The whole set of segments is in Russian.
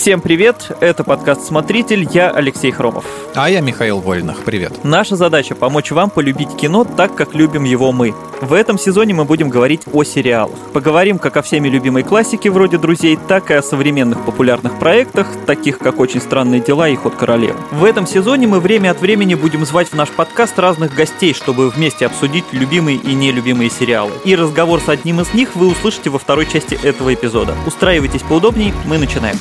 Всем привет, это подкаст «Смотритель», я Алексей Хромов. А я Михаил Вольных, привет. Наша задача – помочь вам полюбить кино так, как любим его мы. В этом сезоне мы будем говорить о сериалах. Поговорим как о всеми любимой классике вроде «Друзей», так и о современных популярных проектах, таких как «Очень странные дела» и «Ход королевы». В этом сезоне мы время от времени будем звать в наш подкаст разных гостей, чтобы вместе обсудить любимые и нелюбимые сериалы. И разговор с одним из них вы услышите во второй части этого эпизода. Устраивайтесь поудобнее, мы начинаем.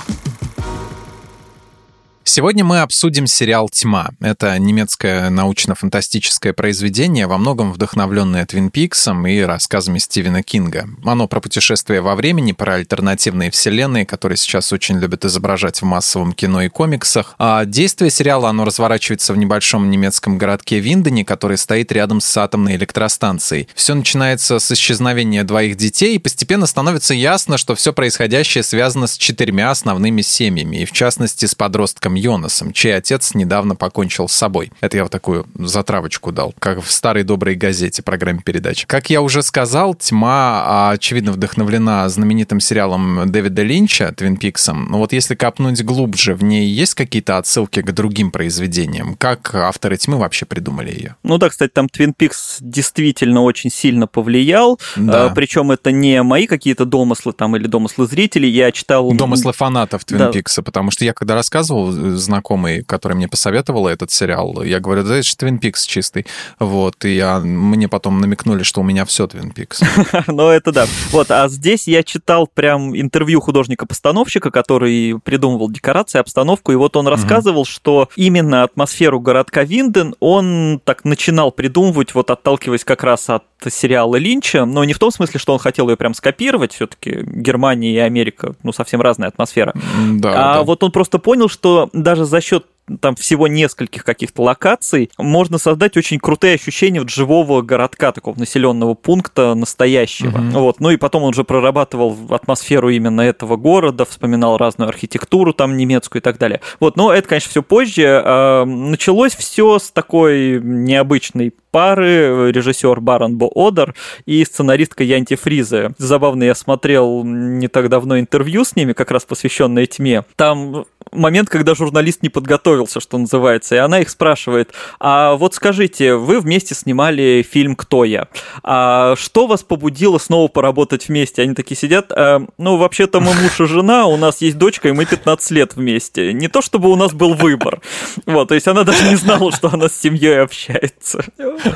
Сегодня мы обсудим сериал «Тьма». Это немецкое научно-фантастическое произведение, во многом вдохновленное Твин Пиксом и рассказами Стивена Кинга. Оно про путешествие во времени, про альтернативные вселенные, которые сейчас очень любят изображать в массовом кино и комиксах. А действие сериала, оно разворачивается в небольшом немецком городке Виндене, который стоит рядом с атомной электростанцией. Все начинается с исчезновения двоих детей, и постепенно становится ясно, что все происходящее связано с четырьмя основными семьями, и в частности с подростком Йонасом, чей отец недавно покончил с собой. Это я вот такую затравочку дал, как в старой доброй газете, программе передач. Как я уже сказал, «Тьма» а, очевидно вдохновлена знаменитым сериалом Дэвида Линча «Твин Пиксом». Но вот если копнуть глубже, в ней есть какие-то отсылки к другим произведениям? Как авторы «Тьмы» вообще придумали ее? Ну да, кстати, там «Твин Пикс» действительно очень сильно повлиял. Да. А, Причем это не мои какие-то домыслы там или домыслы зрителей. Я читал... Домыслы фанатов «Твин да. Пикса», потому что я когда рассказывал, знакомый, который мне посоветовал этот сериал, я говорю, да это же Твин Пикс чистый. Вот, и я, мне потом намекнули, что у меня все Твин Пикс. Ну, это да. Вот, а здесь я читал прям интервью художника-постановщика, который придумывал декорации, обстановку, и вот он рассказывал, что именно атмосферу городка Винден он так начинал придумывать, вот отталкиваясь как раз от сериала Линча, но не в том смысле, что он хотел ее прям скопировать, все-таки Германия и Америка, ну, совсем разная атмосфера. Да, а да. вот он просто понял, что даже за счет там всего нескольких каких-то локаций, можно создать очень крутые ощущения вот живого городка, такого населенного пункта настоящего. Mm-hmm. Вот. Ну и потом он же прорабатывал атмосферу именно этого города, вспоминал разную архитектуру там немецкую и так далее. Вот, но это, конечно, все позже. А, началось все с такой необычной пары, режиссер Барон Бо Одер и сценаристка Янти Фризе. Забавно, я смотрел не так давно интервью с ними, как раз посвященное тьме. Там момент, когда журналист не подготовился, что называется, и она их спрашивает, а вот скажите, вы вместе снимали фильм «Кто я?», а что вас побудило снова поработать вместе? Они такие сидят, а, ну, вообще-то мы муж и жена, у нас есть дочка, и мы 15 лет вместе. Не то, чтобы у нас был выбор. Вот, то есть она даже не знала, что она с семьей общается.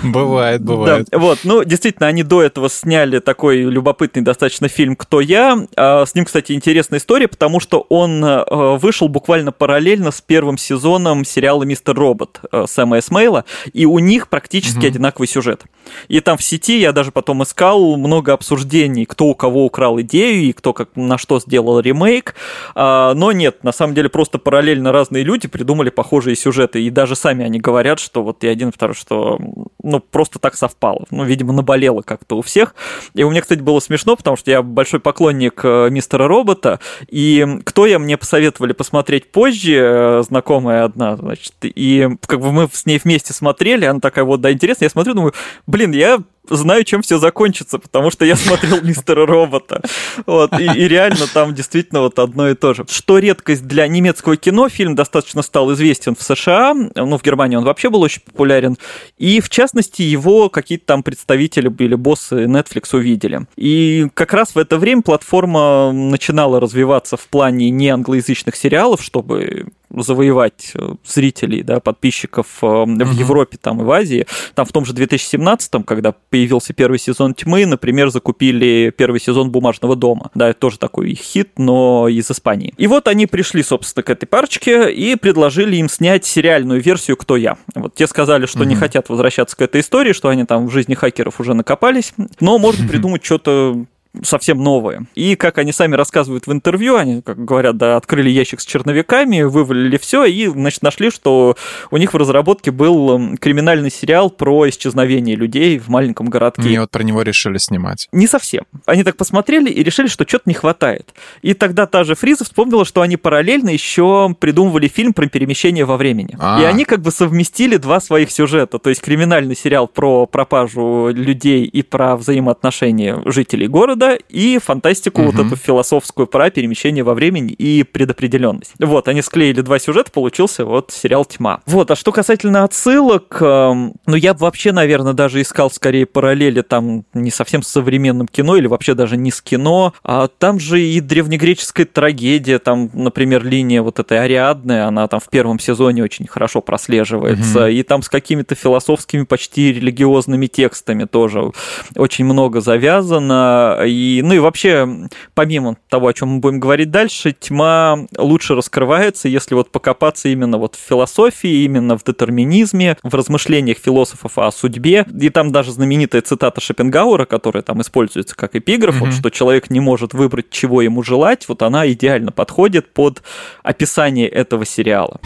Бывает, бывает. Да, вот, ну, действительно, они до этого сняли такой любопытный достаточно фильм «Кто я?». А, с ним, кстати, интересная история, потому что он э, вышел буквально параллельно с первым сезоном сериала «Мистер Робот» э, Сэма Эсмейла, и у них практически угу. одинаковый сюжет. И там в сети я даже потом искал много обсуждений, кто у кого украл идею и кто как на что сделал ремейк. А, но нет, на самом деле просто параллельно разные люди придумали похожие сюжеты, и даже сами они говорят, что вот и один, и второй, что ну, просто так совпало. Ну, видимо, наболело как-то у всех. И у меня, кстати, было смешно, потому что я большой поклонник э, мистера Робота, и кто я мне посоветовали посмотреть позже, э, знакомая одна, значит, и как бы мы с ней вместе смотрели, она такая вот, да, интересно, я смотрю, думаю, блин, я знаю, чем все закончится, потому что я смотрел Мистера Робота. Вот, и, и реально там действительно вот одно и то же. Что редкость для немецкого кино, фильм достаточно стал известен в США, ну, в Германии он вообще был очень популярен, и в частности его какие-то там представители или боссы Netflix увидели. И как раз в это время платформа начинала развиваться в плане не англоязычных сериалов, чтобы завоевать э, зрителей, да, подписчиков э, в Европе там и в Азии. Там в том же 2017, когда появился первый сезон «Тьмы», например, закупили первый сезон «Бумажного дома». Да, это тоже такой хит, но из Испании. И вот они пришли, собственно, к этой парочке и предложили им снять сериальную версию «Кто я?». Вот те сказали, что mm-hmm. не хотят возвращаться к этой истории, что они там в жизни хакеров уже накопались, но можно придумать что-то совсем новые. И, как они сами рассказывают в интервью, они, как говорят, да, открыли ящик с черновиками, вывалили все и, значит, нашли, что у них в разработке был криминальный сериал про исчезновение людей в маленьком городке. И вот про него решили снимать. Не совсем. Они так посмотрели и решили, что что-то не хватает. И тогда та же Фриза вспомнила, что они параллельно еще придумывали фильм про перемещение во времени. А-а-а. И они как бы совместили два своих сюжета. То есть криминальный сериал про пропажу людей и про взаимоотношения жителей города, выхода и фантастику угу. вот эту философскую про перемещение во времени и предопределенность. Вот, они склеили два сюжета, получился вот сериал «Тьма». Вот, а что касательно отсылок, эм, ну, я бы вообще, наверное, даже искал скорее параллели там не совсем с современным кино или вообще даже не с кино, а там же и древнегреческая трагедия, там, например, линия вот этой Ариадны, она там в первом сезоне очень хорошо прослеживается, угу. и там с какими-то философскими, почти религиозными текстами тоже очень много завязано, и, ну и вообще, помимо того, о чем мы будем говорить дальше, тьма лучше раскрывается, если вот покопаться именно вот в философии, именно в детерминизме, в размышлениях философов о судьбе, и там даже знаменитая цитата Шопенгауэра, которая там используется как эпиграф, угу. вот, что человек не может выбрать, чего ему желать, вот она идеально подходит под описание этого сериала.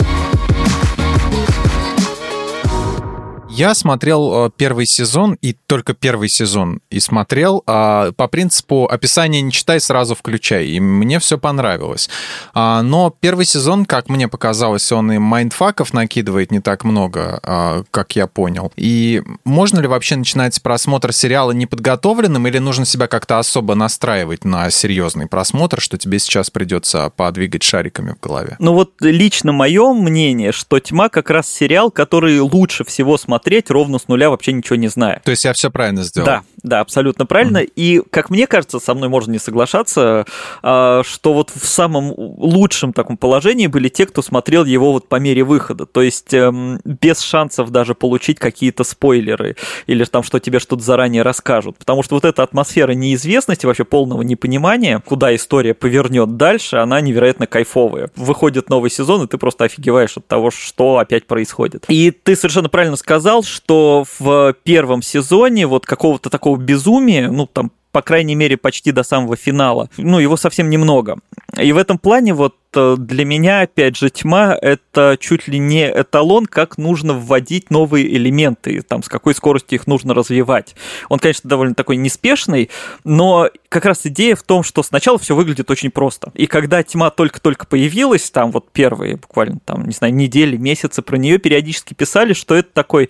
Я смотрел э, первый сезон, и только первый сезон и смотрел. А, по принципу описание не читай, сразу включай. И мне все понравилось. А, но первый сезон, как мне показалось, он и майндфаков накидывает не так много, а, как я понял. И можно ли вообще начинать просмотр сериала неподготовленным, или нужно себя как-то особо настраивать на серьезный просмотр, что тебе сейчас придется подвигать шариками в голове? Ну вот лично мое мнение, что «Тьма» как раз сериал, который лучше всего смотреть смотреть ровно с нуля, вообще ничего не зная. То есть я все правильно сделал? Да, да, абсолютно правильно. Mm-hmm. И, как мне кажется, со мной можно не соглашаться, а, что вот в самом лучшем таком положении были те, кто смотрел его вот по мере выхода. То есть эм, без шансов даже получить какие-то спойлеры или там, что тебе что-то заранее расскажут. Потому что вот эта атмосфера неизвестности, вообще полного непонимания, куда история повернет дальше, она невероятно кайфовая. Выходит новый сезон, и ты просто офигеваешь от того, что опять происходит. И ты совершенно правильно сказал, сказал, что в первом сезоне вот какого-то такого безумия, ну там по крайней мере, почти до самого финала. Ну, его совсем немного. И в этом плане вот для меня, опять же, тьма — это чуть ли не эталон, как нужно вводить новые элементы, там, с какой скоростью их нужно развивать. Он, конечно, довольно такой неспешный, но как раз идея в том, что сначала все выглядит очень просто. И когда тьма только-только появилась, там вот первые буквально, там, не знаю, недели, месяцы про нее периодически писали, что это такой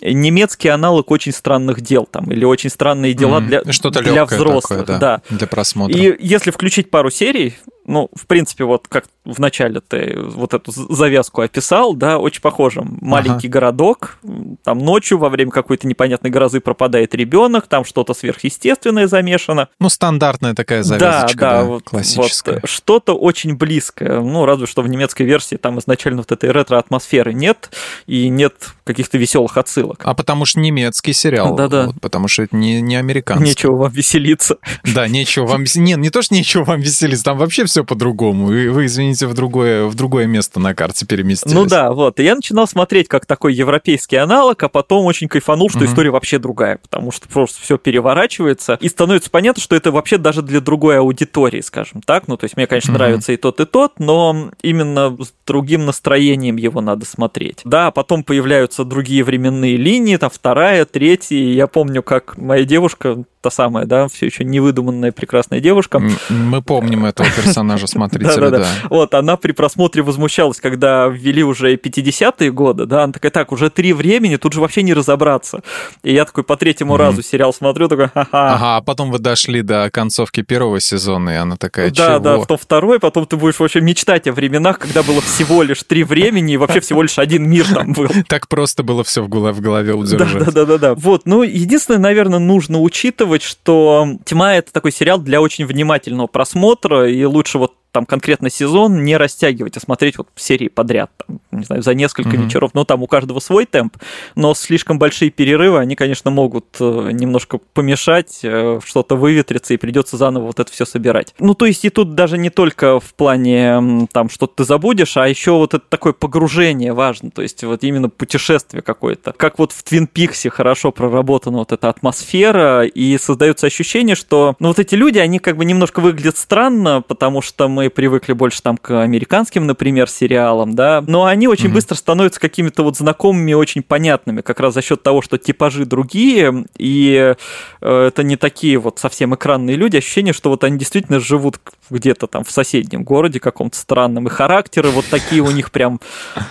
немецкий аналог очень странных дел там или очень странные дела mm, для, что-то для взрослых, такое, да, да, для просмотра. И если включить пару серий, ну, в принципе, вот как в начале ты вот эту завязку описал, да, очень похоже. Маленький ага. городок, там ночью во время какой-то непонятной грозы пропадает ребенок, там что-то сверхъестественное замешано. Ну, стандартная такая завязочка, да, да, да вот, классическая. Вот, что-то очень близкое. Ну, разве что в немецкой версии там изначально вот этой ретро-атмосферы нет, и нет каких-то веселых отсылок. А потому что немецкий сериал. Да-да. Вот, потому что это не, не американский. Нечего вам веселиться. Да, нечего вам... Нет, не то, что нечего вам веселиться, там вообще все по-другому. Вы, извините, в другое, в другое место на карте переместились. Ну да, вот. И я начинал смотреть как такой европейский аналог, а потом очень кайфанул, что угу. история вообще другая, потому что просто все переворачивается, и становится понятно, что это вообще даже для другой аудитории, скажем так. Ну, то есть мне, конечно, угу. нравится и тот, и тот, но именно с другим настроением его надо смотреть. Да, потом появляются другие временные линии, там вторая, третья. Я помню, как моя девушка та самая, да, все еще невыдуманная прекрасная девушка. Мы помним этого персонажа смотрителя, да. Вот, она при просмотре возмущалась, когда ввели уже 50-е годы, да, она такая, так, уже три времени, тут же вообще не разобраться. И я такой по третьему разу сериал смотрю, такой, ха-ха. Ага, а потом вы дошли до концовки первого сезона, и она такая, да? Да, потом второй, потом ты будешь вообще мечтать о временах, когда было всего лишь три времени, и вообще всего лишь один мир там был. Так просто было все в голове удержать. Да, да, да, да. Вот, ну, единственное, наверное, нужно учитывать, что «Тьма» — это такой сериал для очень внимательного просмотра, и лучше вот там конкретно сезон не растягивать, а смотреть вот серии подряд, там, не знаю, за несколько mm-hmm. вечеров. Ну, там у каждого свой темп, но слишком большие перерывы, они, конечно, могут э, немножко помешать, э, что-то выветриться, и придется заново вот это все собирать. Ну, то есть и тут даже не только в плане там что-то ты забудешь, а еще вот это такое погружение важно, то есть вот именно путешествие какое-то. Как вот в Твин Пиксе хорошо проработана вот эта атмосфера, и создается ощущение, что ну, вот эти люди, они как бы немножко выглядят странно, потому что мы мы привыкли больше там к американским, например, сериалам, да, но они очень mm-hmm. быстро становятся какими-то вот знакомыми, очень понятными, как раз за счет того, что типажи другие, и э, это не такие вот совсем экранные люди, ощущение, что вот они действительно живут где-то там в соседнем городе каком-то странном, и характеры вот такие у них прям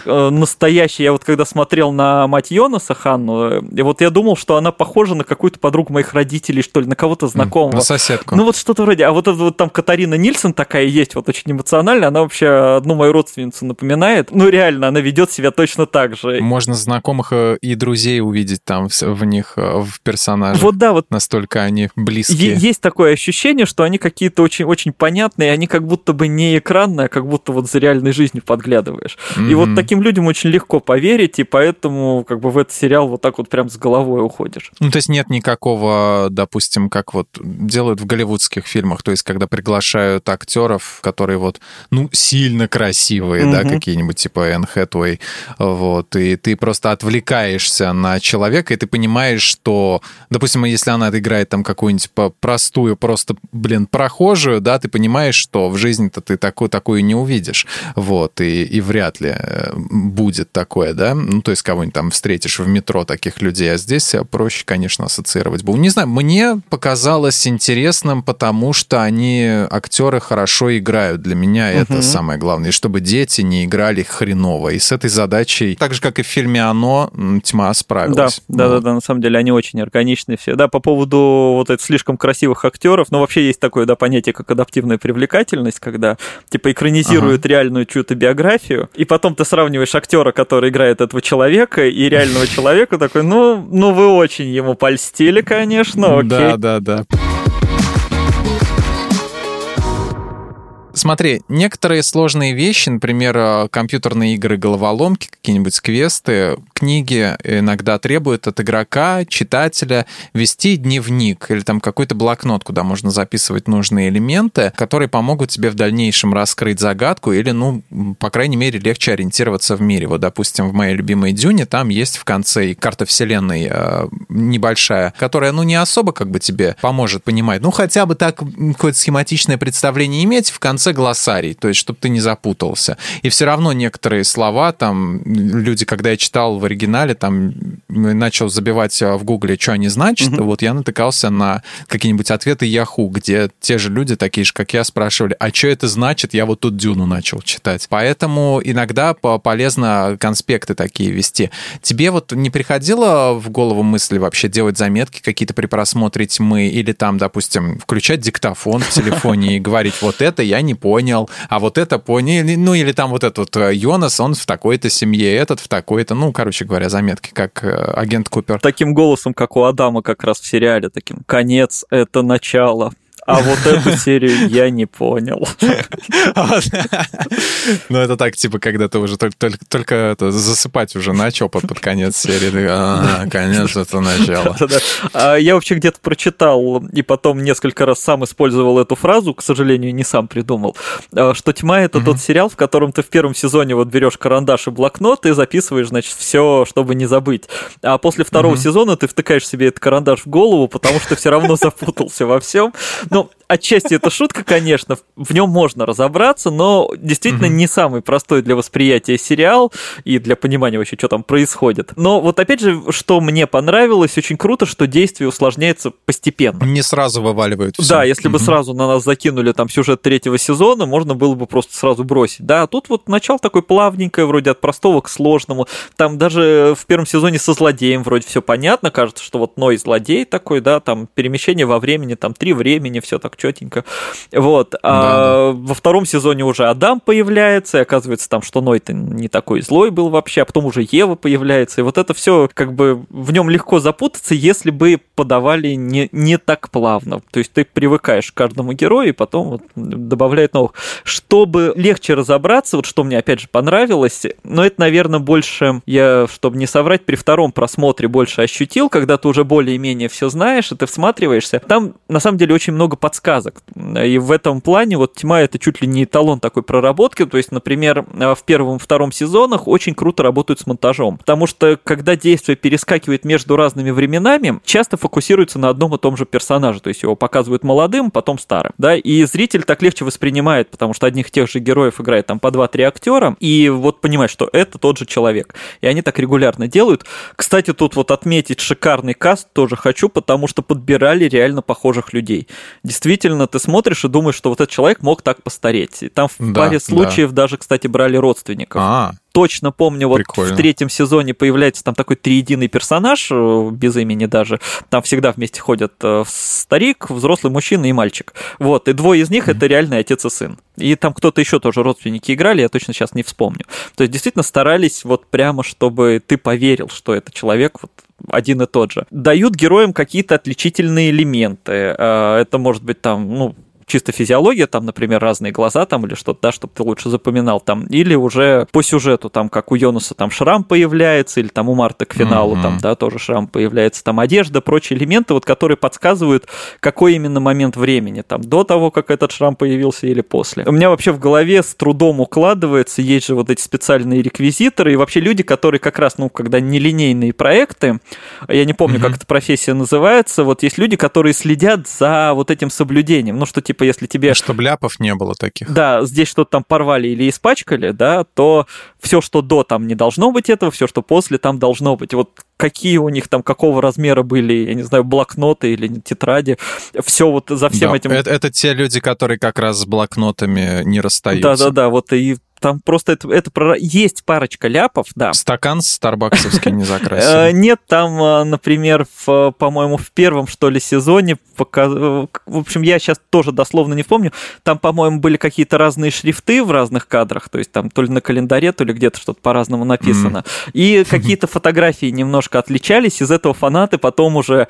э, настоящие. Я вот когда смотрел на мать Йонаса, Ханну, и вот я думал, что она похожа на какую-то подругу моих родителей, что ли, на кого-то знакомого. На соседку. Ну вот что-то вроде. А вот, вот там Катарина Нильсон такая есть, вот очень эмоциональная, она вообще одну мою родственницу напоминает. Ну реально, она ведет себя точно так же. Можно знакомых э, и друзей увидеть там в них, э, в персонажах. Вот да, вот. Настолько они близкие. Есть такое ощущение, что они какие-то очень, очень понятные, они как будто бы не экранные, а как будто вот за реальной жизнью подглядываешь. Mm-hmm. И вот таким людям очень легко поверить, и поэтому как бы в этот сериал вот так вот прям с головой уходишь. Ну, то есть нет никакого, допустим, как вот делают в голливудских фильмах, то есть когда приглашают актеров, которые вот, ну, сильно красивые, mm-hmm. да, какие-нибудь типа Энн Хэтуэй, вот, и ты просто отвлекаешься на человека, и ты понимаешь, что, допустим, если она играет там какую-нибудь простую, просто, блин, прохожую, да, ты понимаешь, что в жизни-то ты такую, такую не увидишь, вот, и, и вряд ли э, будет такое, да, ну, то есть кого-нибудь там встретишь в метро таких людей, а здесь проще, конечно, ассоциировать был. Не знаю, мне показалось интересным, потому что они, актеры, хорошо играют. Для меня угу. это самое главное. И чтобы дети не играли хреново. И с этой задачей, так же, как и в фильме «Оно», «Тьма» справилась. Да, да, да, да, на самом деле они очень органичные все. Да, по поводу вот этих слишком красивых актеров, ну, вообще есть такое, да, понятие, как адаптивная привлекательность, когда, типа, экранизируют ага. реальную чью-то биографию, и потом ты сравниваешь актера, который играет этого человека, и реального человека, такой, ну, ну вы очень ему польстили, конечно, окей. Да, да, да. Смотри, некоторые сложные вещи, например, э, компьютерные игры, головоломки, какие-нибудь квесты, книги иногда требуют от игрока, читателя вести дневник или там какой-то блокнот, куда можно записывать нужные элементы, которые помогут тебе в дальнейшем раскрыть загадку или, ну, по крайней мере, легче ориентироваться в мире. Вот, допустим, в моей любимой Дюне там есть в конце карта вселенной э, небольшая, которая, ну, не особо как бы тебе поможет понимать. Ну, хотя бы так какое-то схематичное представление иметь в конце глоссарий, то есть чтобы ты не запутался. И все равно некоторые слова, там, люди, когда я читал в оригинале, там, начал забивать а, в гугле, что они значат, mm-hmm. вот я натыкался на какие-нибудь ответы Яху, где те же люди, такие же, как я, спрашивали, а что это значит? Я вот тут Дюну начал читать. Поэтому иногда полезно конспекты такие вести. Тебе вот не приходило в голову мысли вообще делать заметки какие-то при просмотре тьмы или там, допустим, включать диктофон в телефоне и говорить, вот это я не понял, а вот это понял, ну или там вот этот э, Йонас, он в такой-то семье, этот в такой-то, ну, короче говоря, заметки, как э, агент Купер. Таким голосом, как у Адама как раз в сериале, таким «Конец — это начало». А вот эту серию я не понял. Ну, это так, типа, когда ты уже только засыпать уже начал под конец серии. А, конец это начало. А я вообще где-то прочитал и потом несколько раз сам использовал эту фразу, к сожалению, не сам придумал, а, что «Тьма» — это тот сериал, в котором ты в первом сезоне вот берешь карандаш и блокнот и записываешь, значит, все, чтобы не забыть. А после второго сезона ты втыкаешь себе этот карандаш в голову, потому что все равно запутался во всем. Ну, отчасти это шутка, конечно, в нем можно разобраться, но действительно не самый простой для восприятия сериал и для понимания вообще, что там происходит. Но вот опять же, что мне понравилось, очень круто, что действие усложняется постепенно. Не сразу вываливают все. Да, если бы сразу на нас закинули там сюжет третьего сезона, можно было бы просто сразу бросить. Да, а тут вот начало такое плавненькое, вроде от простого к сложному. Там даже в первом сезоне со злодеем вроде все понятно, кажется, что вот Ной злодей такой, да, там перемещение во времени, там три времени, все так четенько. Вот. Да, а да. во втором сезоне уже Адам появляется, и оказывается там, что Ной-то не такой злой был вообще, а потом уже Ева появляется, и вот это все как бы в нем легко запутаться, если бы подавали не, не так плавно. То есть ты привыкаешь к каждому герою, и потом вот добавляет новых. Чтобы легче разобраться, вот что мне опять же понравилось, но это, наверное, больше, я, чтобы не соврать, при втором просмотре больше ощутил, когда ты уже более-менее все знаешь, и ты всматриваешься. Там, на самом деле, очень много подсказок подсказок. И в этом плане вот «Тьма» — это чуть ли не эталон такой проработки. То есть, например, в первом и втором сезонах очень круто работают с монтажом. Потому что, когда действие перескакивает между разными временами, часто фокусируется на одном и том же персонаже. То есть, его показывают молодым, потом старым. Да, и зритель так легче воспринимает, потому что одних тех же героев играет там по 2-3 актера, и вот понимает, что это тот же человек. И они так регулярно делают. Кстати, тут вот отметить шикарный каст тоже хочу, потому что подбирали реально похожих людей. Действительно, ты смотришь и думаешь, что вот этот человек мог так постареть. И там в да, паре случаев да. даже, кстати, брали родственников. А, точно помню, вот Прикольно. в третьем сезоне появляется там такой триединый персонаж, э, без имени даже. Там всегда вместе ходят э, старик, взрослый мужчина и мальчик. Вот, и двое из них mm-hmm. это реальный отец и сын. И там кто-то еще тоже родственники играли, я точно сейчас не вспомню. То есть действительно старались вот прямо, чтобы ты поверил, что это человек вот один и тот же. Дают героям какие-то отличительные элементы. Э, это может быть там, ну, чисто физиология, там, например, разные глаза там или что-то, да, чтобы ты лучше запоминал там, или уже по сюжету, там, как у Йонуса там шрам появляется, или там у Марта к финалу mm-hmm. там, да, тоже шрам появляется, там одежда, прочие элементы, вот, которые подсказывают, какой именно момент времени, там, до того, как этот шрам появился или после. У меня вообще в голове с трудом укладывается, есть же вот эти специальные реквизиторы, и вообще люди, которые как раз, ну, когда нелинейные проекты, я не помню, mm-hmm. как эта профессия называется, вот есть люди, которые следят за вот этим соблюдением, ну, что типа типа, если тебе... Чтобы ляпов не было таких. Да, здесь что-то там порвали или испачкали, да, то все, что до там не должно быть этого, все, что после там должно быть. Вот какие у них там, какого размера были, я не знаю, блокноты или тетради, все вот за всем да, этим... Это, это те люди, которые как раз с блокнотами не расстаются. Да-да-да, вот и там просто это, это есть парочка ляпов, да. Стакан старбаксовский не закрасил. Э, нет, там, э, например, по-моему, в первом, что ли, сезоне, в общем, я сейчас тоже дословно не помню, там, по-моему, были какие-то разные шрифты в разных кадрах, то есть там то ли на календаре, то ли где-то что-то по-разному написано. И какие-то фотографии немножко отличались, из этого фанаты потом уже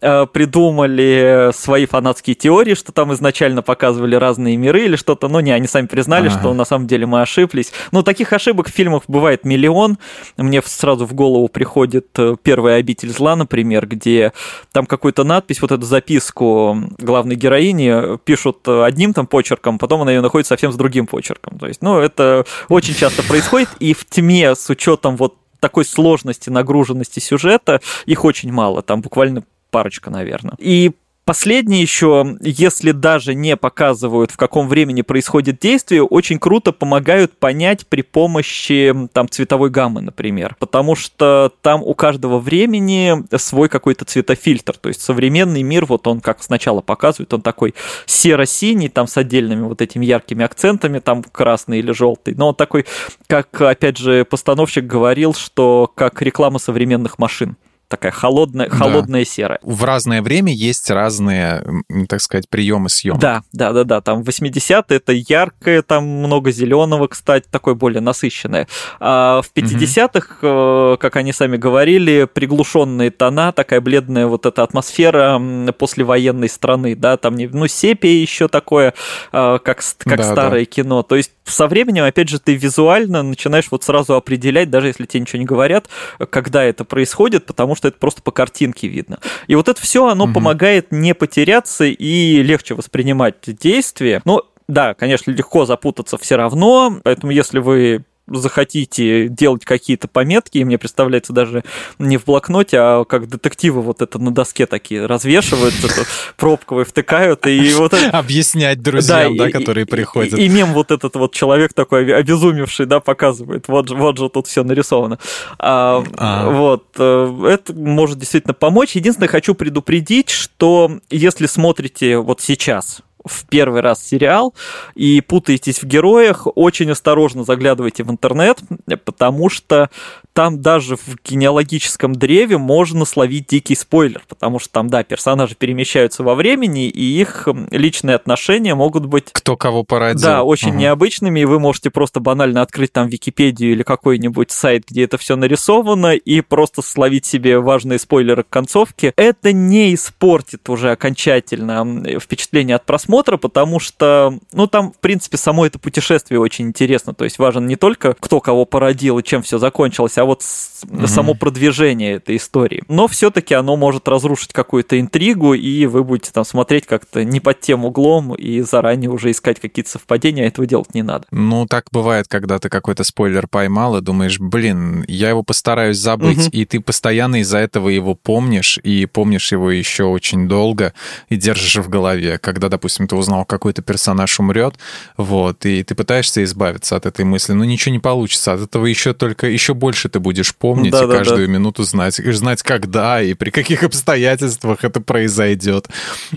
э, придумали свои фанатские теории, что там изначально показывали разные миры или что-то, но не, они сами признали, что на самом деле мы ошиблись. Ну, таких ошибок в фильмах бывает миллион. Мне сразу в голову приходит э, первая обитель зла, например, где там какую-то надпись, вот эту записку главной героини пишут одним там почерком, потом она ее находит совсем с другим почерком. То есть, ну, это очень часто происходит, и в тьме с учетом вот такой сложности, нагруженности сюжета, их очень мало, там буквально парочка, наверное. И Последнее еще, если даже не показывают, в каком времени происходит действие, очень круто помогают понять при помощи там цветовой гаммы, например. Потому что там у каждого времени свой какой-то цветофильтр. То есть современный мир, вот он как сначала показывает, он такой серо-синий, там с отдельными вот этими яркими акцентами, там красный или желтый. Но он такой, как, опять же, постановщик говорил, что как реклама современных машин такая холодная, холодная да. серая. В разное время есть разные, так сказать, приемы съемок. Да, да, да, да. Там 80-е это яркое, там много зеленого, кстати, такое более насыщенное. А в 50-х, угу. как они сами говорили, приглушенные тона, такая бледная вот эта атмосфера послевоенной страны, да, там не, ну, сепия еще такое, а, как, как да, старое да. кино. То есть со временем, опять же, ты визуально начинаешь вот сразу определять, даже если тебе ничего не говорят, когда это происходит, потому что это просто по картинке видно. И вот это все, оно угу. помогает не потеряться и легче воспринимать действия. Но да, конечно, легко запутаться все равно, поэтому если вы захотите делать какие-то пометки, и мне представляется даже не в блокноте, а как детективы вот это на доске такие развешивают, эту пробковый втыкают, и вот это... Объяснять друзьям, да, да и, которые приходят. И, и мем вот этот вот человек такой обезумевший, да, показывает, вот, вот же тут все нарисовано. А, а. Вот, э, это может действительно помочь. Единственное, хочу предупредить, что если смотрите вот сейчас в первый раз сериал и путаетесь в героях, очень осторожно заглядывайте в интернет, потому что там даже в генеалогическом древе можно словить дикий спойлер, потому что там, да, персонажи перемещаются во времени, и их личные отношения могут быть... Кто кого породил. Да, очень угу. необычными, и вы можете просто банально открыть там Википедию или какой-нибудь сайт, где это все нарисовано, и просто словить себе важные спойлеры к концовке. Это не испортит уже окончательно впечатление от просмотра, потому что, ну, там, в принципе, само это путешествие очень интересно. То есть важен не только кто кого породил и чем все закончилось, а вот mm-hmm. само продвижение этой истории. Но все-таки оно может разрушить какую-то интригу, и вы будете там смотреть как-то не под тем углом и заранее уже искать какие-то совпадения, а этого делать не надо. Ну, так бывает, когда ты какой-то спойлер поймал и думаешь, блин, я его постараюсь забыть, mm-hmm. и ты постоянно из-за этого его помнишь, и помнишь его еще очень долго, и держишь в голове. Когда, допустим, ты узнал, какой-то персонаж умрет, вот, и ты пытаешься избавиться от этой мысли, но ничего не получится. От этого еще только, еще больше ты будешь помнить да, и да, каждую да. минуту знать, знать, когда и при каких обстоятельствах это произойдет.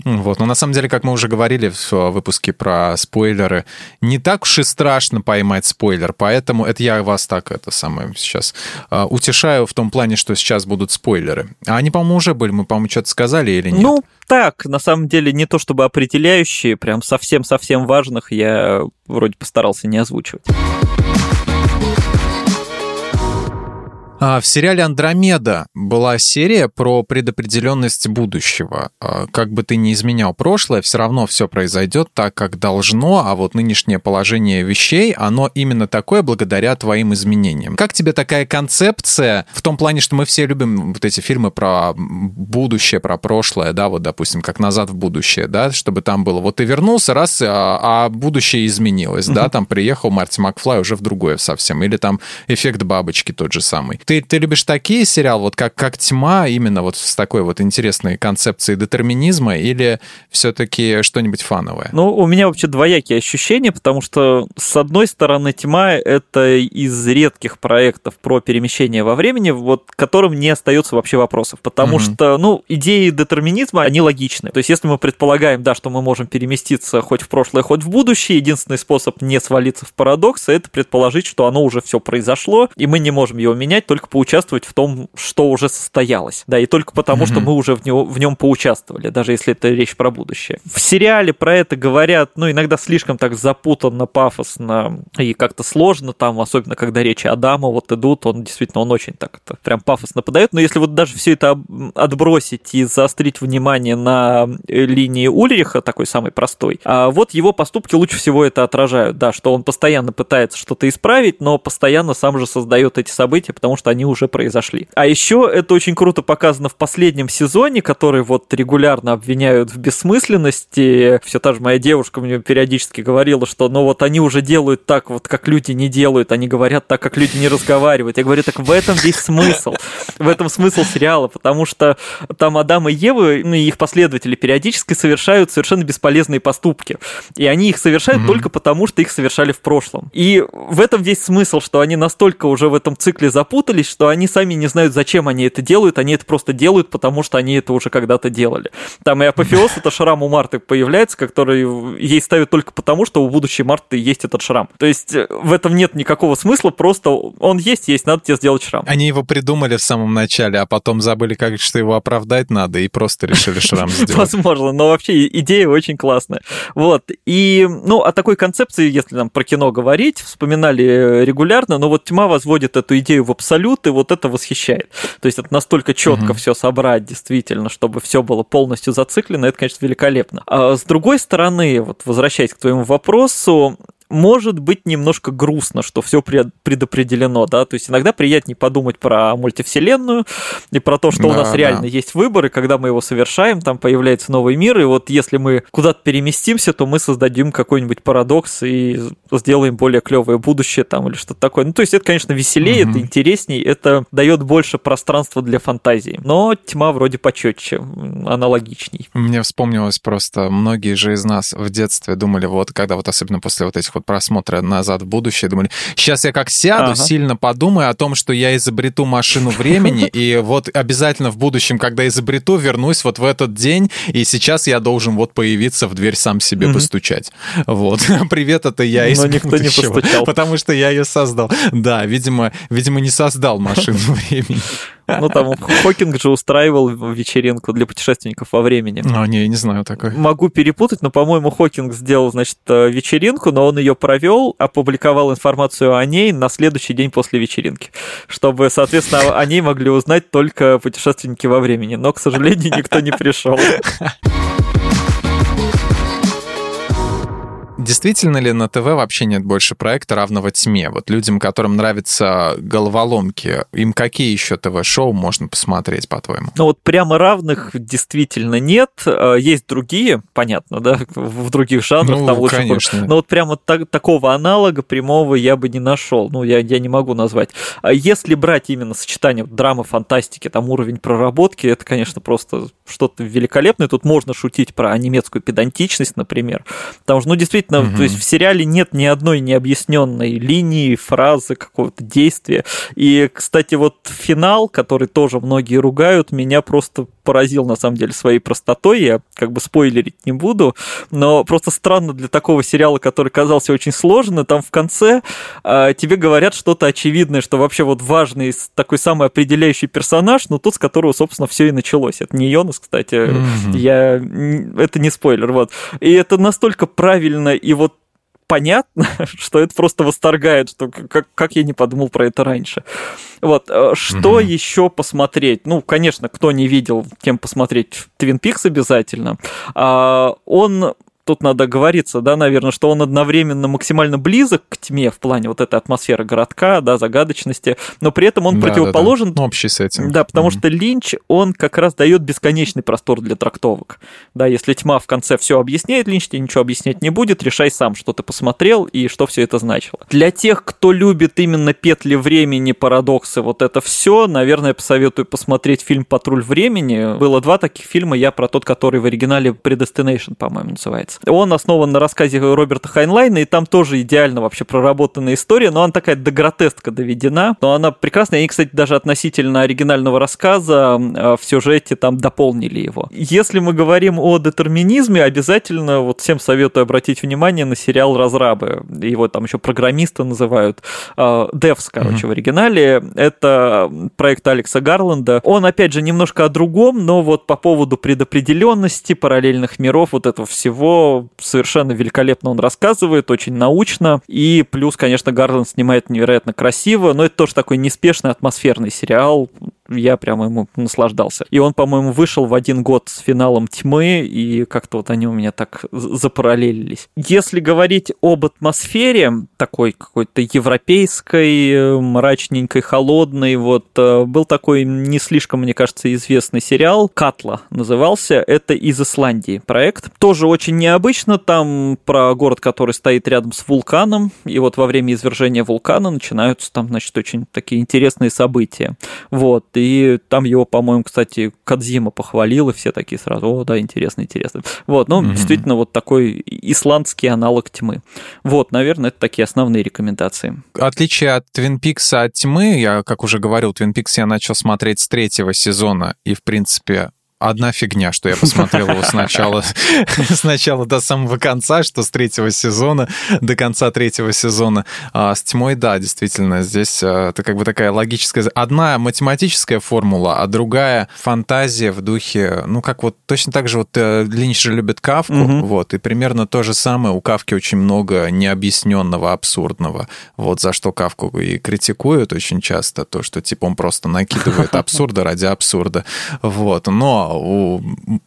Вот. Но на самом деле, как мы уже говорили в выпуске про спойлеры, не так уж и страшно поймать спойлер, поэтому это я вас так это самое сейчас а, утешаю в том плане, что сейчас будут спойлеры. А они, по-моему, уже были, мы, по-моему, что-то сказали или нет? Ну, так, на самом деле, не то чтобы определяющие, прям совсем-совсем важных я вроде постарался не озвучивать. А, в сериале «Андромеда» была серия про предопределенность будущего. А, как бы ты ни изменял прошлое, все равно все произойдет так, как должно, а вот нынешнее положение вещей, оно именно такое благодаря твоим изменениям. Как тебе такая концепция в том плане, что мы все любим вот эти фильмы про будущее, про прошлое, да, вот, допустим, как «Назад в будущее», да, чтобы там было, вот ты вернулся, раз, а, а будущее изменилось, да, там приехал Марти Макфлай уже в другое совсем, или там эффект бабочки тот же самый ты, ты любишь такие сериалы, вот как, как «Тьма», именно вот с такой вот интересной концепцией детерминизма, или все-таки что-нибудь фановое? Ну, у меня вообще двоякие ощущения, потому что, с одной стороны, «Тьма» — это из редких проектов про перемещение во времени, вот которым не остается вообще вопросов, потому mm-hmm. что, ну, идеи детерминизма, они логичны. То есть, если мы предполагаем, да, что мы можем переместиться хоть в прошлое, хоть в будущее, единственный способ не свалиться в парадокс — это предположить, что оно уже все произошло, и мы не можем его менять только только поучаствовать в том, что уже состоялось. Да, и только потому, mm-hmm. что мы уже в, него, в нем поучаствовали, даже если это речь про будущее. В сериале про это говорят, ну, иногда слишком так запутанно, пафосно и как-то сложно там, особенно когда речи Адама вот идут, он действительно, он очень так это прям пафосно подает, но если вот даже все это отбросить и заострить внимание на э, линии Ульриха, такой самый простой, а вот его поступки лучше всего это отражают, да, что он постоянно пытается что-то исправить, но постоянно сам же создает эти события, потому что они уже произошли. А еще это очень круто показано в последнем сезоне, который вот регулярно обвиняют в бессмысленности. Все та же моя девушка мне периодически говорила, что ну вот они уже делают так, вот как люди не делают, они говорят так, как люди не разговаривают. Я говорю, так в этом весь смысл. В этом смысл сериала, потому что там Адам и Ева, ну и их последователи периодически совершают совершенно бесполезные поступки. И они их совершают mm-hmm. только потому, что их совершали в прошлом. И в этом весь смысл, что они настолько уже в этом цикле запутались, запутались, что они сами не знают, зачем они это делают, они это просто делают, потому что они это уже когда-то делали. Там и апофеоз, это шрам у Марты появляется, который ей ставят только потому, что у будущей Марты есть этот шрам. То есть э, в этом нет никакого смысла, просто он есть, есть, надо тебе сделать шрам. Они его придумали в самом начале, а потом забыли, как что его оправдать надо, и просто решили шрам сделать. Возможно, но вообще идея очень классная. Вот, и, ну, о такой концепции, если нам про кино говорить, вспоминали регулярно, но вот тьма возводит эту идею в абсолют, салют, и вот это восхищает. То есть это настолько четко угу. все собрать, действительно, чтобы все было полностью зациклено, это, конечно, великолепно. А с другой стороны, вот возвращаясь к твоему вопросу, может быть немножко грустно, что все предопределено, да, то есть иногда приятнее подумать про мультивселенную и про то, что да, у нас да. реально есть выбор, и когда мы его совершаем, там появляется новый мир, и вот если мы куда-то переместимся, то мы создадим какой-нибудь парадокс и сделаем более клевое будущее там или что-то такое. Ну, то есть это, конечно, веселее, угу. это интересней, это дает больше пространства для фантазии. Но тьма вроде почетче, аналогичней. Мне вспомнилось просто, многие же из нас в детстве думали, вот когда вот особенно после вот этих вот просмотра «Назад в будущее», думали, сейчас я как сяду, ага. сильно подумаю о том, что я изобрету машину времени, и вот обязательно в будущем, когда изобрету, вернусь вот в этот день, и сейчас я должен вот появиться в дверь сам себе постучать. Вот. Привет, это я из Но никто не постучал. Потому что я ее создал. Да, видимо, видимо, не создал машину времени. Ну, там Хокинг же устраивал вечеринку для путешественников во времени. А, не, не знаю такой. Могу перепутать, но, по-моему, Хокинг сделал, значит, э, вечеринку, но он ее провел, опубликовал информацию о ней на следующий день после вечеринки, чтобы, соответственно, о ней могли узнать только путешественники во времени. Но, к сожалению, никто не пришел. действительно ли на ТВ вообще нет больше проекта равного тьме? Вот людям, которым нравятся головоломки, им какие еще ТВ-шоу можно посмотреть, по-твоему? Ну вот прямо равных действительно нет. А, есть другие, понятно, да, в других жанрах ну, там лучше. Конечно. Но вот прямо так, такого аналога прямого я бы не нашел. Ну, я, я не могу назвать. А если брать именно сочетание драмы, фантастики, там уровень проработки, это, конечно, просто что-то великолепное. Тут можно шутить про немецкую педантичность, например. Потому что, ну, действительно, угу. то есть в сериале нет ни одной необъясненной линии, фразы, какого-то действия. И, кстати, вот финал, который тоже многие ругают, меня просто поразил, на самом деле, своей простотой. Я как бы спойлерить не буду, но просто странно для такого сериала, который казался очень сложным, там в конце э, тебе говорят что-то очевидное, что вообще вот важный такой самый определяющий персонаж, но тот, с которого, собственно, все и началось. Это не Йонас, кстати, mm-hmm. я... это не спойлер, вот. И это настолько правильно и вот понятно, что это просто восторгает, что как, как я не подумал про это раньше. Вот, э, что mm-hmm. еще посмотреть? Ну, конечно, кто не видел, тем посмотреть Твин Пикс обязательно. А, он тут надо говориться, да, наверное, что он одновременно максимально близок к тьме в плане вот этой атмосферы городка, да, загадочности, но при этом он да, противоположен... Да, да. Общий с этим. Да, потому mm-hmm. что Линч, он как раз дает бесконечный простор для трактовок. Да, если тьма в конце все объясняет, Линч тебе ничего объяснять не будет, решай сам, что ты посмотрел и что все это значило. Для тех, кто любит именно петли времени, парадоксы, вот это все, наверное, посоветую посмотреть фильм «Патруль времени». Было два таких фильма, я про тот, который в оригинале Predestination, по-моему, называется. Он основан на рассказе Роберта Хайнлайна, и там тоже идеально вообще проработанная история, но она такая до гротеска доведена, но она прекрасная. Они, кстати, даже относительно оригинального рассказа а, в сюжете там дополнили его. Если мы говорим о детерминизме, обязательно вот всем советую обратить внимание на сериал «Разрабы». Его там еще программисты называют. А, Devs, короче, mm-hmm. в оригинале. Это проект Алекса Гарланда. Он, опять же, немножко о другом, но вот по поводу предопределенности, параллельных миров, вот этого всего, совершенно великолепно он рассказывает, очень научно. И плюс, конечно, Гарланд снимает невероятно красиво, но это тоже такой неспешный атмосферный сериал я прямо ему наслаждался. И он, по-моему, вышел в один год с финалом «Тьмы», и как-то вот они у меня так запараллелились. Если говорить об атмосфере, такой какой-то европейской, мрачненькой, холодной, вот э, был такой не слишком, мне кажется, известный сериал «Катла» назывался. Это из Исландии проект. Тоже очень необычно, там про город, который стоит рядом с вулканом, и вот во время извержения вулкана начинаются там, значит, очень такие интересные события. Вот, и там его, по-моему, кстати, Кадзима похвалил, и все такие сразу, о, да, интересно, интересно. Вот, ну, mm-hmm. действительно, вот такой исландский аналог тьмы. Вот, наверное, это такие основные рекомендации. Отличие от Твин Пикса от тьмы, я, как уже говорил, Твин Пикс я начал смотреть с третьего сезона, и, в принципе, одна фигня, что я посмотрел его сначала, сначала до самого конца, что с третьего сезона до конца третьего сезона. А с тьмой, да, действительно, здесь а, это как бы такая логическая... Одна математическая формула, а другая фантазия в духе... Ну, как вот точно так же вот э, Линч же любит Кавку, угу. вот, и примерно то же самое. У Кавки очень много необъясненного, абсурдного. Вот за что Кавку и критикуют очень часто, то, что типа он просто накидывает абсурда ради абсурда. Вот. Но у,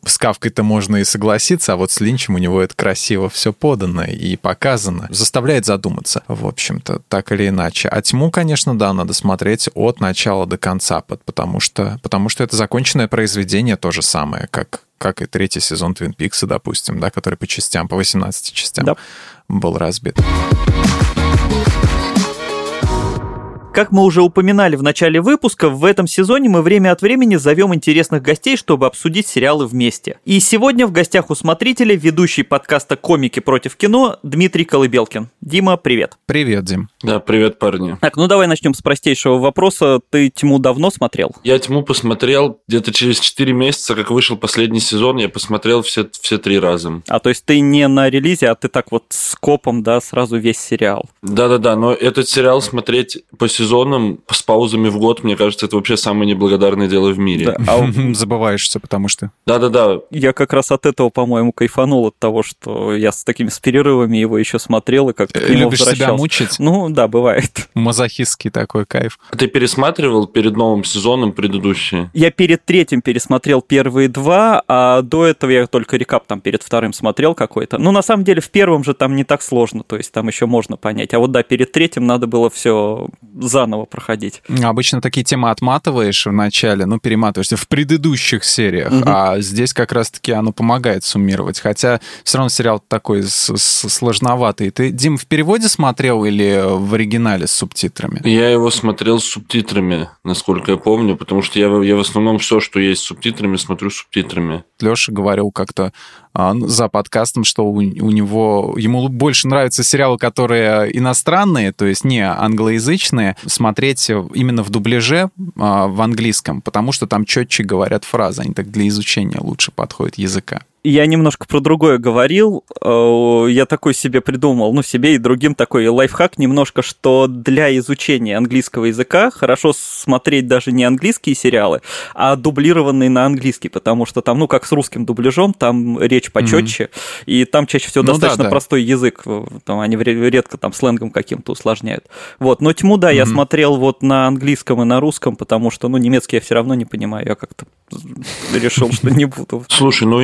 с Кавкой-то можно и согласиться, а вот с Линчем у него это красиво все подано и показано. Заставляет задуматься, в общем-то, так или иначе. А тьму, конечно, да, надо смотреть от начала до конца, потому что, потому что это законченное произведение то же самое, как как и третий сезон Твин Пикса, допустим, да, который по частям, по 18 частям да. был разбит. Как мы уже упоминали в начале выпуска, в этом сезоне мы время от времени зовем интересных гостей, чтобы обсудить сериалы вместе. И сегодня в гостях у смотрителя ведущий подкаста «Комики против кино» Дмитрий Колыбелкин. Дима, привет. Привет, Дим. Да, привет, парни. Так, ну давай начнем с простейшего вопроса. Ты «Тьму» давно смотрел? Я «Тьму» посмотрел где-то через 4 месяца, как вышел последний сезон, я посмотрел все, все три раза. А, то есть ты не на релизе, а ты так вот с копом, да, сразу весь сериал? Да-да-да, но этот сериал смотреть по сезону сезоном с паузами в год, мне кажется, это вообще самое неблагодарное дело в мире. Да, а забываешься, потому что... Да-да-да. Я как раз от этого, по-моему, кайфанул от того, что я с такими с перерывами его еще смотрел и как-то Любишь себя мучить? Ну, да, бывает. Мазохистский такой кайф. А ты пересматривал перед новым сезоном предыдущие? Я перед третьим пересмотрел первые два, а до этого я только рекап там перед вторым смотрел какой-то. Ну, на самом деле, в первом же там не так сложно, то есть там еще можно понять. А вот да, перед третьим надо было все заново проходить. Обычно такие темы отматываешь в начале, ну, перематываешься в предыдущих сериях, угу. а здесь как раз-таки оно помогает суммировать. Хотя все равно сериал такой сложноватый. Ты, Дим, в переводе смотрел или в оригинале с субтитрами? Я его смотрел с субтитрами, насколько я помню, потому что я, я в основном все, что есть с субтитрами, смотрю с субтитрами. Леша говорил как-то за подкастом, что у, у него ему больше нравятся сериалы, которые иностранные, то есть не англоязычные, смотреть именно в дубляже а, в английском, потому что там четче говорят фразы, они так для изучения лучше подходят языка я немножко про другое говорил. Э, я такой себе придумал, ну, себе и другим такой лайфхак немножко, что для изучения английского языка хорошо смотреть даже не английские сериалы, а дублированные на английский, потому что там, ну, как с русским дубляжом, там речь почетче, mm-hmm. и там чаще всего ну, достаточно да, да. простой язык, там они редко там сленгом каким-то усложняют. Вот, но тьму, да, mm-hmm. я смотрел вот на английском и на русском, потому что, ну, немецкий я все равно не понимаю, я как-то решил, что не буду. Слушай, ну,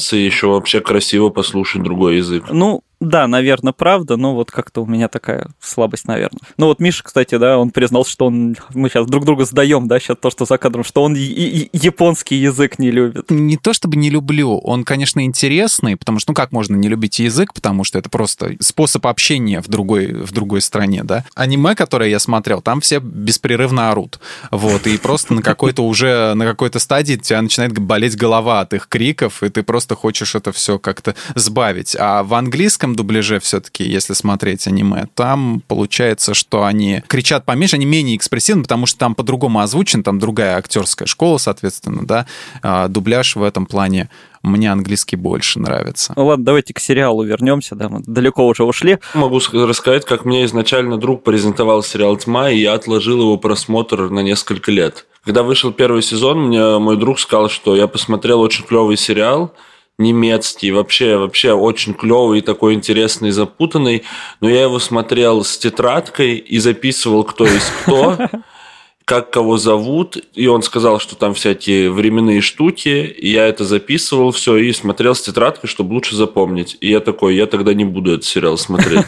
интонации еще вообще красиво послушать другой язык. Ну, да, наверное, правда, но вот как-то у меня такая слабость, наверное. Ну вот Миша, кстати, да, он признал, что он... Мы сейчас друг друга сдаем, да, сейчас то, что за кадром, что он японский язык не любит. Не то чтобы не люблю, он, конечно, интересный, потому что, ну как можно не любить язык, потому что это просто способ общения в другой, в другой стране, да. Аниме, которое я смотрел, там все беспрерывно орут, вот, и просто на какой-то уже, на какой-то стадии тебя начинает болеть голова от их криков, и ты просто хочешь это все как-то сбавить. А в английском русском дубляже все-таки, если смотреть аниме, там получается, что они кричат поменьше, они менее экспрессивны, потому что там по-другому озвучен, там другая актерская школа, соответственно, да, а дубляж в этом плане мне английский больше нравится. Ну ладно, давайте к сериалу вернемся, да, мы далеко уже ушли. Могу рассказать, как мне изначально друг презентовал сериал «Тьма», и я отложил его просмотр на несколько лет. Когда вышел первый сезон, мне мой друг сказал, что я посмотрел очень клевый сериал, немецкий, вообще, вообще очень клевый, такой интересный, запутанный. Но я его смотрел с тетрадкой и записывал, кто есть кто, как кого зовут. И он сказал, что там всякие временные штуки. И я это записывал все и смотрел с тетрадкой, чтобы лучше запомнить. И я такой, я тогда не буду этот сериал смотреть.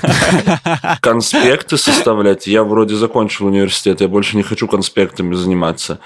Конспекты составлять. Я вроде закончил университет, я больше не хочу конспектами заниматься.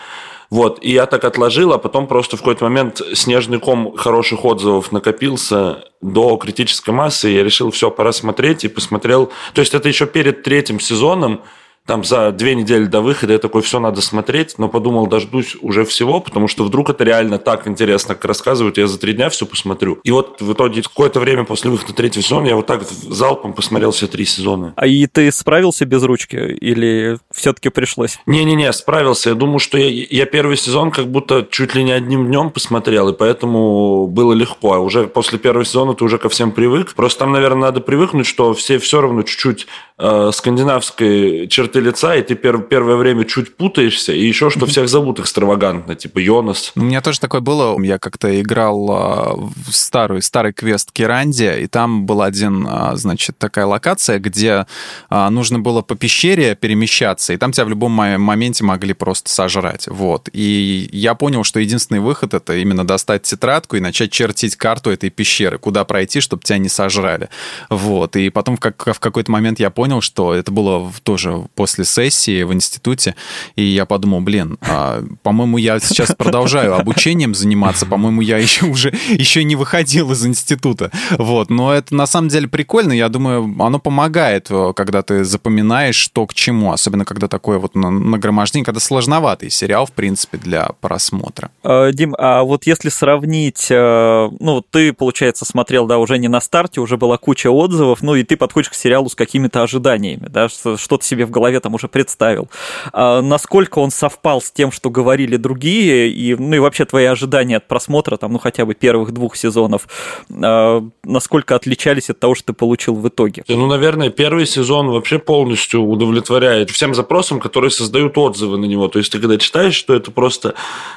Вот, и я так отложил, а потом просто в какой-то момент снежный ком хороших отзывов накопился до критической массы, и я решил, все, пора смотреть, и посмотрел. То есть это еще перед третьим сезоном, там за две недели до выхода я такой, все надо смотреть, но подумал, дождусь уже всего, потому что вдруг это реально так интересно, как рассказывают, я за три дня все посмотрю. И вот в итоге какое-то время после выхода третьего сезона я вот так залпом посмотрел все три сезона. А и ты справился без ручки или все-таки пришлось? Не-не-не, справился. Я думаю, что я, я первый сезон как будто чуть ли не одним днем посмотрел, и поэтому было легко. А уже после первого сезона ты уже ко всем привык. Просто там, наверное, надо привыкнуть, что все все равно чуть-чуть э, скандинавской черты черты лица, и ты пер, первое время чуть путаешься, и еще что всех зовут экстравагантно, типа Йонас. У меня тоже такое было. Я как-то играл а, в старый, старый квест Кирандия, и там был один, а, значит, такая локация, где а, нужно было по пещере перемещаться, и там тебя в любом моменте могли просто сожрать. Вот. И я понял, что единственный выход — это именно достать тетрадку и начать чертить карту этой пещеры, куда пройти, чтобы тебя не сожрали. Вот. И потом в, как, в какой-то момент я понял, что это было тоже после после сессии в институте, и я подумал, блин, а, по-моему, я сейчас продолжаю обучением заниматься, по-моему, я еще уже еще не выходил из института, вот, но это на самом деле прикольно, я думаю, оно помогает, э, когда ты запоминаешь, что к чему, особенно когда такое вот нагромождение, когда сложноватый сериал, в принципе, для просмотра. А, Дим, а вот если сравнить, э, ну, ты, получается, смотрел, да, уже не на старте, уже была куча отзывов, ну, и ты подходишь к сериалу с какими-то ожиданиями, да, что-то себе в голове голове там уже представил. А насколько он совпал с тем, что говорили другие, и, ну и вообще твои ожидания от просмотра, там, ну хотя бы первых двух сезонов, а, насколько отличались от того, что ты получил в итоге? Ну, наверное, первый сезон вообще полностью удовлетворяет всем запросам, которые создают отзывы на него. То есть ты когда читаешь, что это просто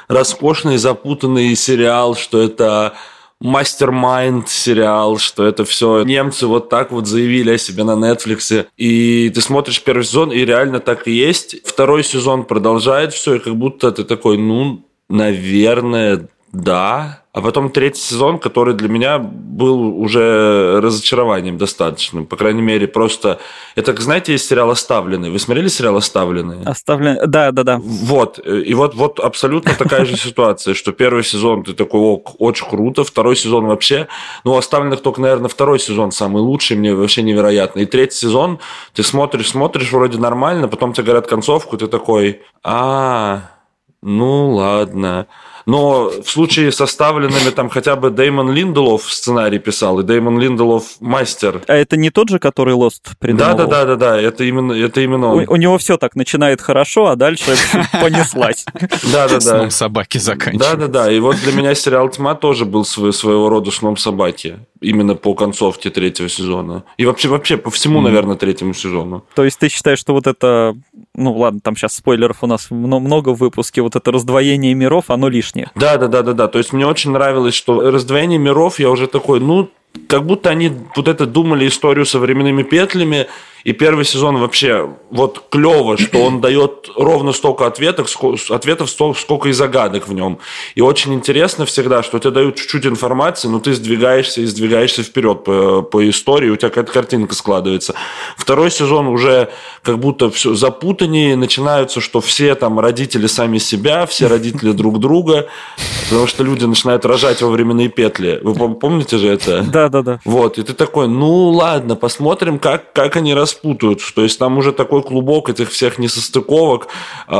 роскошный, запутанный сериал, что это мастер-майнд сериал, что это все немцы вот так вот заявили о себе на Netflix. И ты смотришь первый сезон, и реально так и есть. Второй сезон продолжает все, и как будто ты такой, ну, наверное, да, а потом третий сезон, который для меня был уже разочарованием достаточным. По крайней мере, просто... Это, знаете, есть сериал «Оставленный». Вы смотрели сериал «Оставленный»? «Оставленный», да, да, да. Вот. И вот, вот абсолютно такая же ситуация, что первый сезон ты такой, о, очень круто, второй сезон вообще... Ну, «Оставленных» только, наверное, второй сезон самый лучший, мне вообще невероятно. И третий сезон ты смотришь, смотришь, вроде нормально, потом тебе говорят концовку, ты такой, а, ну ладно. Но в случае с оставленными там хотя бы Деймон Линделов сценарий писал, и Деймон Линделов мастер. А это не тот же, который Лост придумал? Да, да, да, да, да, это именно, это именно он. У, у него все так начинает хорошо, а дальше понеслась. Да, да, да. Сном собаки заканчивается. Да, да, да. И вот для меня сериал Тьма тоже был своего рода сном собаки. Именно по концовке третьего сезона. И вообще, вообще по всему, наверное, третьему сезону. То есть ты считаешь, что вот это, ну ладно, там сейчас спойлеров у нас много в выпуске, вот это раздвоение миров, оно лишнее. Да, да, да, да, да. То есть мне очень нравилось, что раздвоение миров, я уже такой, ну, как будто они вот это думали историю со временными петлями, и первый сезон вообще вот клево, что он дает ровно столько ответов, ответов сколько и загадок в нем. И очень интересно всегда, что тебе дают чуть-чуть информации, но ты сдвигаешься и сдвигаешься вперед по, по истории, у тебя какая-то картинка складывается. Второй сезон уже как будто все запутаннее, начинаются, что все там родители сами себя, все родители друг друга, потому что люди начинают рожать во временные петли. Вы помните же это? Да, да, да. Вот, и ты такой, ну ладно, посмотрим, как, как они рас распутают. То есть там уже такой клубок этих всех несостыковок, э,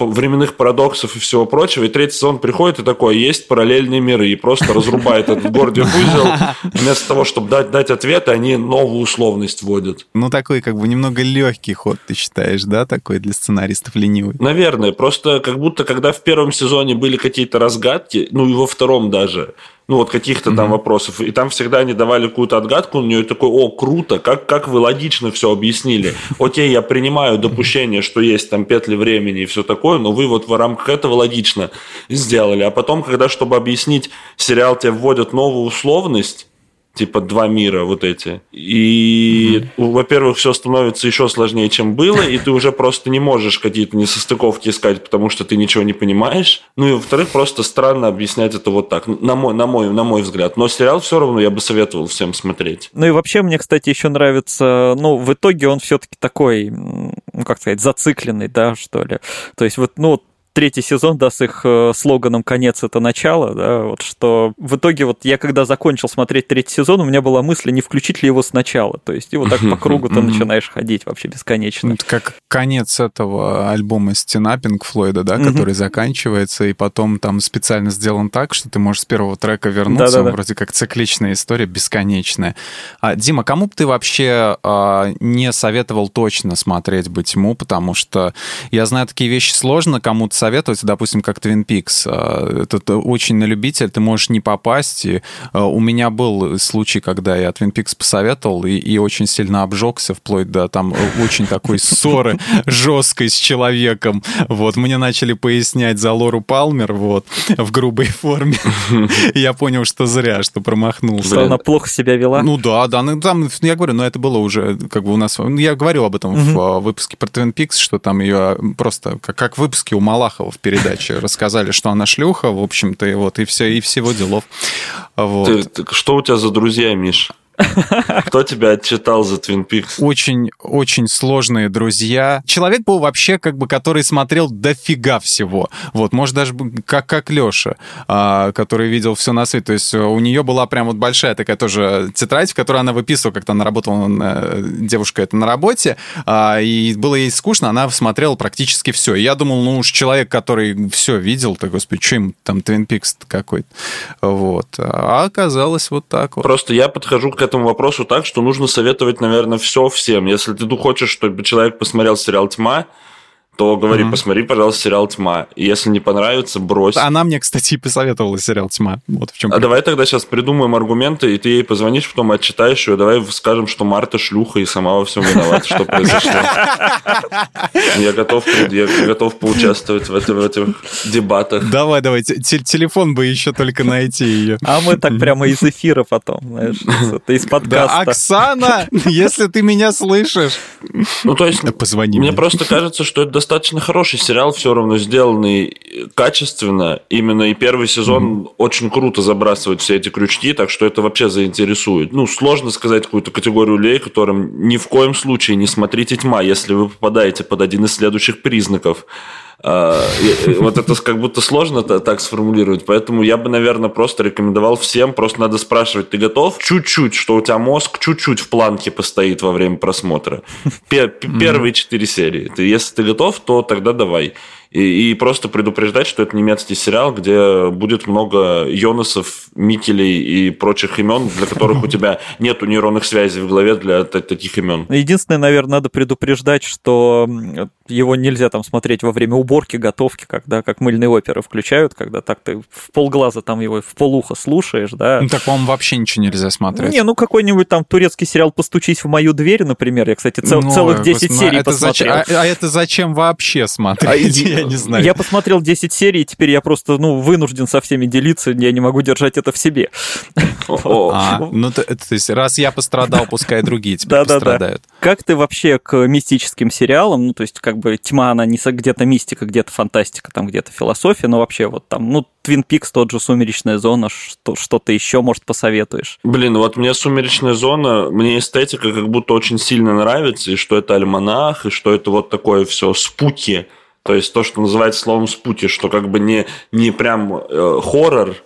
временных парадоксов и всего прочего. И третий сезон приходит и такой, есть параллельные миры. И просто разрубает этот Гордиев узел. Вместо того, чтобы дать, дать ответы, они новую условность вводят. Ну, такой как бы немного легкий ход, ты считаешь, да, такой для сценаристов ленивый? Наверное. Просто как будто, когда в первом сезоне были какие-то разгадки, ну и во втором даже, ну вот каких-то там mm-hmm. вопросов, и там всегда они давали какую-то отгадку, у нее такой, о, круто, как, как вы логично все объяснили. Окей, я принимаю допущение, что есть там петли времени и все такое, но вы вот в рамках этого логично сделали. А потом, когда, чтобы объяснить, сериал тебе вводят новую условность, типа два мира вот эти. И, mm-hmm. во-первых, все становится еще сложнее, чем было, и ты уже просто не можешь какие-то несостыковки искать, потому что ты ничего не понимаешь. Ну и, во-вторых, просто странно объяснять это вот так, на мой, на мой, на мой взгляд. Но сериал все равно я бы советовал всем смотреть. Ну и вообще мне, кстати, еще нравится, ну, в итоге он все-таки такой, ну, как сказать, зацикленный, да, что ли. То есть вот, ну, третий сезон, да, с их э, слоганом «Конец – это начало», да, вот что в итоге вот я когда закончил смотреть третий сезон, у меня была мысль, не включить ли его сначала, то есть и вот так по кругу ты начинаешь ходить вообще бесконечно. Это как конец этого альбома «Стена» Пинк Флойда, да, который заканчивается, и потом там специально сделан так, что ты можешь с первого трека вернуться, вроде как цикличная история, бесконечная. А, Дима, кому бы ты вообще а, не советовал точно смотреть бы «Тьму», потому что я знаю, такие вещи сложно кому-то советовать, допустим, как Twin Peaks. А, это очень на любитель, ты можешь не попасть. И а, у меня был случай, когда я Twin Peaks посоветовал и, и очень сильно обжегся, вплоть до там очень такой ссоры жесткой с человеком. Вот, мне начали пояснять за Лору Палмер, вот, в грубой форме. Я понял, что зря, что промахнулся. Что она плохо себя вела? Ну да, да, ну там, я говорю, но это было уже как бы у нас... Я говорил об этом в а, выпуске про Twin Peaks, что там ее просто как, как в выпуске у Малахова Малахова в передаче. Рассказали, что она шлюха, в общем-то, и вот, и все, и всего делов. Вот. Ты, ты, что у тебя за друзья, Миш? Кто тебя отчитал за Twin Peaks? Очень, очень сложные друзья. Человек был вообще как бы, который смотрел дофига всего. Вот, может даже как, как Леша, а, который видел все на свете. То есть у нее была прям вот большая такая тоже тетрадь, в которой она выписывала, как-то она работала, э, девушка это на работе, а, и было ей скучно, она смотрела практически все. И я думал, ну уж человек, который все видел, то, господи, что им там Twin Peaks какой-то. Вот. А оказалось вот так вот. Просто я подхожу к этому вопросу так, что нужно советовать, наверное, все всем. Если ты хочешь, чтобы человек посмотрел сериал «Тьма», то говори, mm-hmm. посмотри, пожалуйста, сериал «Тьма». И если не понравится, брось. Она мне, кстати, посоветовала сериал «Тьма». Вот в чем. А давай тогда сейчас придумаем аргументы, и ты ей позвонишь, потом отчитаешь ее. Давай скажем, что Марта шлюха и сама во всем виновата, что произошло. Я готов, я готов поучаствовать в, этом, в этих дебатах. Давай, давай. Телефон бы еще только найти ее. А мы так прямо из эфира потом, знаешь, из подкаста. Оксана, если ты меня слышишь. Ну, то есть, позвони мне. Мне просто кажется, что это достаточно хороший сериал, все равно сделанный качественно. Именно и первый сезон mm-hmm. очень круто забрасывает все эти крючки, так что это вообще заинтересует. Ну, сложно сказать какую-то категорию людей, которым ни в коем случае не смотрите тьма, если вы попадаете под один из следующих признаков. А, вот это как будто сложно так сформулировать, поэтому я бы, наверное, просто рекомендовал всем, просто надо спрашивать, ты готов? Чуть-чуть, что у тебя мозг чуть-чуть в планке постоит во время просмотра. Первые четыре серии. Если ты готов, то тогда давай. И, и просто предупреждать, что это немецкий сериал, где будет много Йонасов, Микелей и прочих имен, для которых у тебя нету нейронных связей в голове для таких имен. Единственное, наверное, надо предупреждать, что его нельзя там смотреть во время уборки, готовки, когда как мыльные оперы включают, когда так ты в полглаза там его в полуха слушаешь, да. Ну, так, по-моему, вообще ничего нельзя смотреть. Не, ну какой-нибудь там турецкий сериал «Постучись в мою дверь», например, я, кстати, цел, ну, целых 10 ну, серий это посмотрел. Зачем, а, а это зачем вообще смотреть? А, я не знаю. Я посмотрел 10 серий, и теперь я просто, ну, вынужден со всеми делиться, я не могу держать это в себе. А, ну, то, то есть, раз я пострадал, пускай другие теперь пострадают. Как ты вообще к мистическим сериалам, ну, то есть, как бы, тьма, она не где-то мистика, где-то фантастика, там где-то философия, но вообще вот там, ну, Твин Пикс, тот же «Сумеречная зона», что, что-то еще, может, посоветуешь? Блин, вот мне «Сумеречная зона», мне эстетика как будто очень сильно нравится, и что это альманах, и что это вот такое все спуки, то есть то, что называется словом спути, что как бы не, не прям э, хоррор,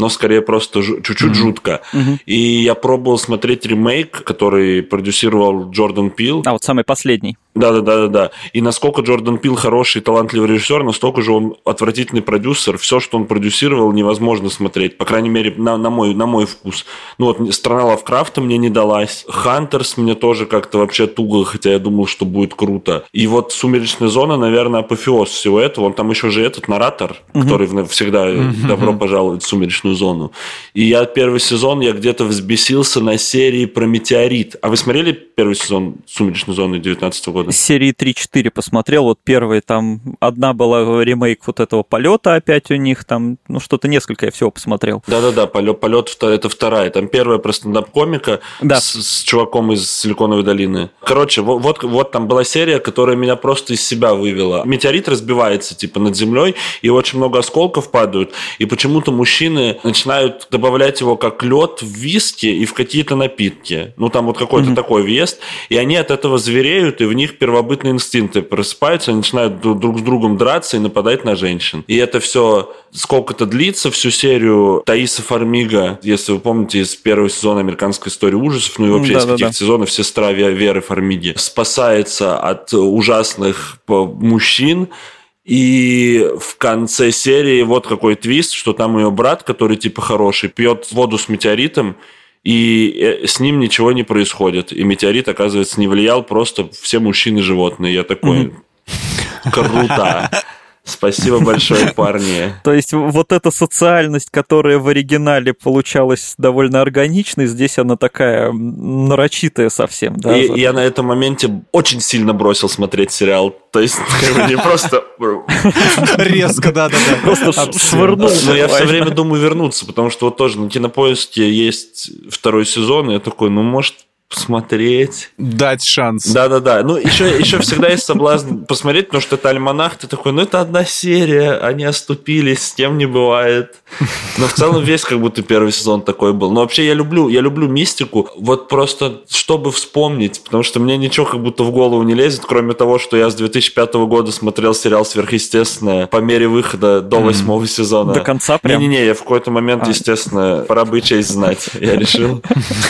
но скорее просто чуть-чуть mm-hmm. жутко. Mm-hmm. И я пробовал смотреть ремейк, который продюсировал Джордан Пил. А, вот самый последний. Да, да, да, да, да. И насколько Джордан Пил хороший, талантливый режиссер, настолько же он отвратительный продюсер. Все, что он продюсировал, невозможно смотреть. По крайней мере, на, на, мой, на мой вкус. Ну вот страна Лавкрафта мне не далась. Хантерс мне тоже как-то вообще туго, хотя я думал, что будет круто. И вот Сумеречная зона, наверное, апофеоз всего этого. Он там еще же этот наратор, угу. который всегда угу. добро пожаловать в Сумеречную зону. И я первый сезон, я где-то взбесился на серии про метеорит. А вы смотрели первый сезон Сумеречной зоны 19 года? Серии 3-4 посмотрел. Вот первый там, одна была ремейк вот этого полета опять у них, там, ну, что-то несколько я всего посмотрел. Да-да-да, полет, полет это вторая. Там первая про стендап-комика да. с, с чуваком из Силиконовой долины. Короче, вот, вот, вот там была серия, которая меня просто из себя вывела. Метеорит разбивается, типа, над землей, и очень много осколков падают, и почему-то мужчины начинают добавлять его как лед в виски и в какие-то напитки. Ну, там вот какой-то mm-hmm. такой въезд, и они от этого звереют, и в них первобытные инстинкты просыпаются, они начинают друг с другом драться и нападать на женщин. И это все сколько-то длится, всю серию Таиса Фармига, если вы помните, из первого сезона американской истории ужасов, ну и вообще да, из каких-то сезонов, сестра Веры Фармиги, спасается от ужасных мужчин, и в конце серии вот какой твист, что там ее брат, который типа хороший, пьет воду с метеоритом, и э, с ним ничего не происходит. И метеорит, оказывается, не влиял, просто все мужчины животные. Я такой, круто. Спасибо большое, парни. То есть вот эта социальность, которая в оригинале получалась довольно органичной, здесь она такая нарочитая совсем. Да? И я на этом моменте очень сильно бросил смотреть сериал. То есть не просто... Резко, да-да-да. Просто швырнул. Но я все время думаю вернуться, потому что вот тоже на Кинопоиске есть второй сезон, и я такой, ну, может, посмотреть. Дать шанс. Да-да-да. Ну, еще, еще всегда есть соблазн посмотреть, потому что это альманах, ты такой, ну, это одна серия, они оступились, с тем не бывает. Но в целом весь как будто первый сезон такой был. Но вообще я люблю, я люблю мистику, вот просто чтобы вспомнить, потому что мне ничего как будто в голову не лезет, кроме того, что я с 2005 года смотрел сериал «Сверхъестественное» по мере выхода до восьмого сезона. До конца прям? Не-не-не, я в какой-то момент, а. естественно, пора бы честь знать, я решил.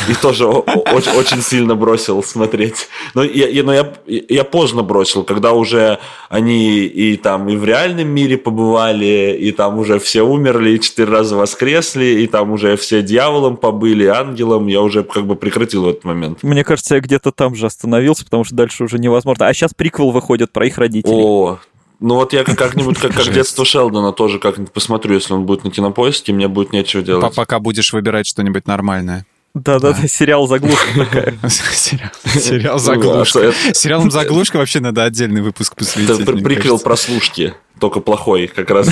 И тоже очень очень сильно бросил смотреть. Но я, я, но я, я поздно бросил, когда уже они и там и в реальном мире побывали, и там уже все умерли, и четыре раза воскресли, и там уже все дьяволом побыли, ангелом. Я уже как бы прекратил в этот момент. Мне кажется, я где-то там же остановился, потому что дальше уже невозможно. А сейчас приквел выходит про их родителей. О, ну вот я как-нибудь, как, как детство Шелдона, тоже как-нибудь посмотрю, если он будет на кинопоиске, мне будет нечего делать. Пока будешь выбирать что-нибудь нормальное. Да-да-да, сериал «Заглушка» такая. Сериал «Заглушка». Сериалом «Заглушка» вообще надо отдельный выпуск посвятить. Это приквел прослушки только плохой, как раз.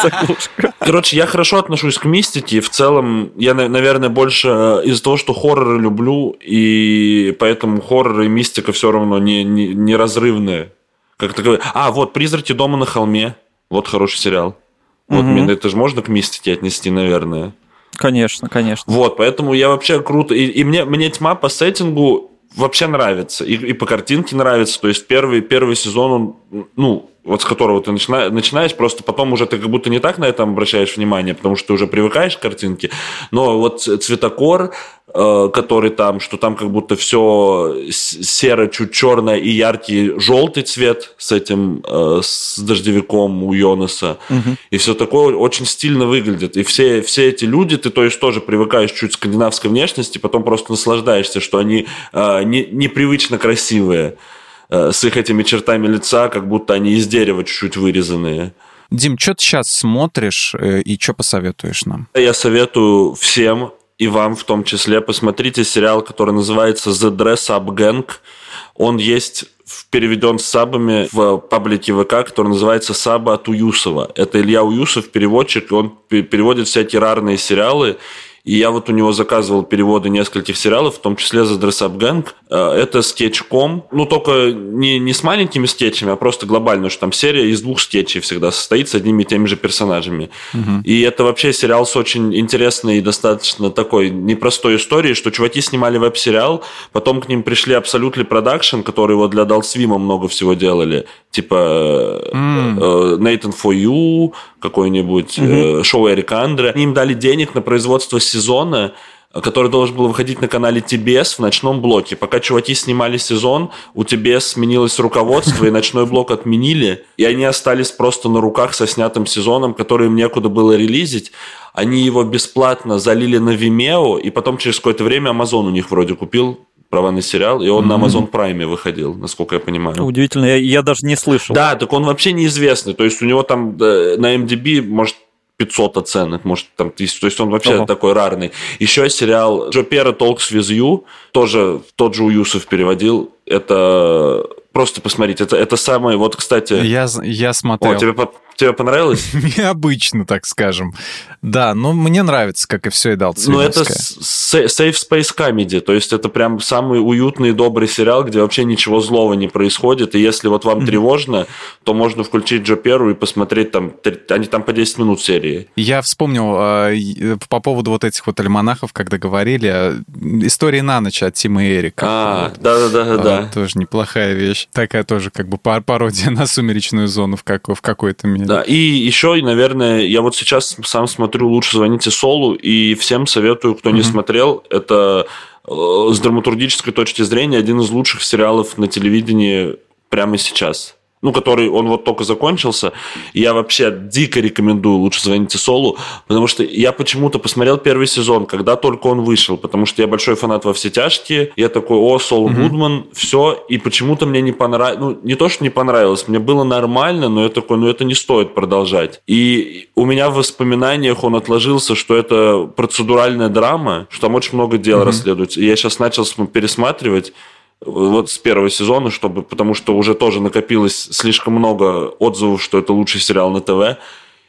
Короче, я хорошо отношусь к мистике. В целом, я, наверное, больше э, из-за того, что хорроры люблю, и поэтому хорроры и мистика все равно не, не, не разрывные. Как таковые. А, вот «Призраки дома на холме». Вот хороший сериал. Вот угу. это же можно к мистике отнести, наверное. Конечно, конечно. Вот, поэтому я вообще круто. И, и мне, мне тьма по сеттингу вообще нравится. И, и по картинке нравится. То есть первый, первый сезон, он, ну, вот с которого ты начина, начинаешь, просто потом уже ты как будто не так на это обращаешь внимание, потому что ты уже привыкаешь к картинке. Но вот цветокор, э, который там, что там как будто все серо, чуть черное и яркий желтый цвет с этим, э, с дождевиком у Йонаса. Угу. И все такое очень стильно выглядит. И все, все эти люди, ты то есть тоже привыкаешь чуть к скандинавской внешности, потом просто наслаждаешься, что они э, не, непривычно красивые. Э, с их этими чертами лица, как будто они из дерева чуть-чуть вырезанные. Дим, что ты сейчас смотришь э, и что посоветуешь нам? Я советую всем, и вам в том числе, посмотрите сериал, который называется «The Dress Up Gang». Он есть переведен с сабами в паблике ВК, который называется «Саба от Уюсова». Это Илья Уюсов, переводчик, и он переводит всякие рарные сериалы, и я вот у него заказывал переводы нескольких сериалов, в том числе за Dress Up Gang. Э, это скетчком. Ну, только не, не с маленькими скетчами, а просто глобально, что там серия из двух скетчей всегда состоит с одними и теми же персонажами. Угу. И это вообще сериал с очень интересной и достаточно такой непростой историей, что чуваки снимали веб-сериал, потом к ним пришли Absolutely Production, которые вот для Далсвима много всего делали. Типа mm. Nathan for You, какой-нибудь mm-hmm. шоу Эрика Андре. Им дали денег на производство сезона, который должен был выходить на канале TBS в ночном блоке. Пока чуваки снимали сезон, у TBS сменилось руководство, и ночной блок отменили, и они остались просто на руках со снятым сезоном, который им некуда было релизить. Они его бесплатно залили на Vimeo, и потом через какое-то время Amazon у них вроде купил права на сериал, и он mm-hmm. на Amazon Prime выходил, насколько я понимаю. Удивительно, я, я даже не слышал. Да, так он вообще неизвестный. То есть у него там да, на MDB, может, 500 оценок, может, там тысяч. То есть он вообще Ого. такой рарный. Еще сериал Джо Пера Talks with You, тоже тот же Уюсов переводил. Это просто посмотрите, это, это самое, вот, кстати... Я, я смотрел. О, тебе Тебе понравилось? Необычно, так скажем. Да, но мне нравится, как и все и дал Ну, это safe space comedy, то есть это прям самый уютный и добрый сериал, где вообще ничего злого не происходит, и если вот вам тревожно, то можно включить Джо Перу и посмотреть там, они там по 10 минут серии. Я вспомнил э, по поводу вот этих вот альманахов, когда говорили, э, истории на ночь от Тима и Эрика. А, да-да-да. А, тоже неплохая вещь. Такая тоже как бы пародия на сумеречную зону в какой-то мере. Да, и еще, наверное, я вот сейчас сам смотрю «Лучше звоните Солу», и всем советую, кто mm-hmm. не смотрел, это э, с драматургической точки зрения один из лучших сериалов на телевидении прямо сейчас ну, который он вот только закончился. Я вообще дико рекомендую лучше звоните Солу, потому что я почему-то посмотрел первый сезон, когда только он вышел, потому что я большой фанат во все тяжкие. Я такой, о, Сол mm-hmm. Гудман, все, и почему-то мне не понравилось, ну, не то, что не понравилось, мне было нормально, но я такой, ну, это не стоит продолжать. И у меня в воспоминаниях он отложился, что это процедуральная драма, что там очень много дел mm-hmm. расследуется. И я сейчас начал пересматривать, вот с первого сезона, чтобы, потому что уже тоже накопилось слишком много отзывов, что это лучший сериал на ТВ.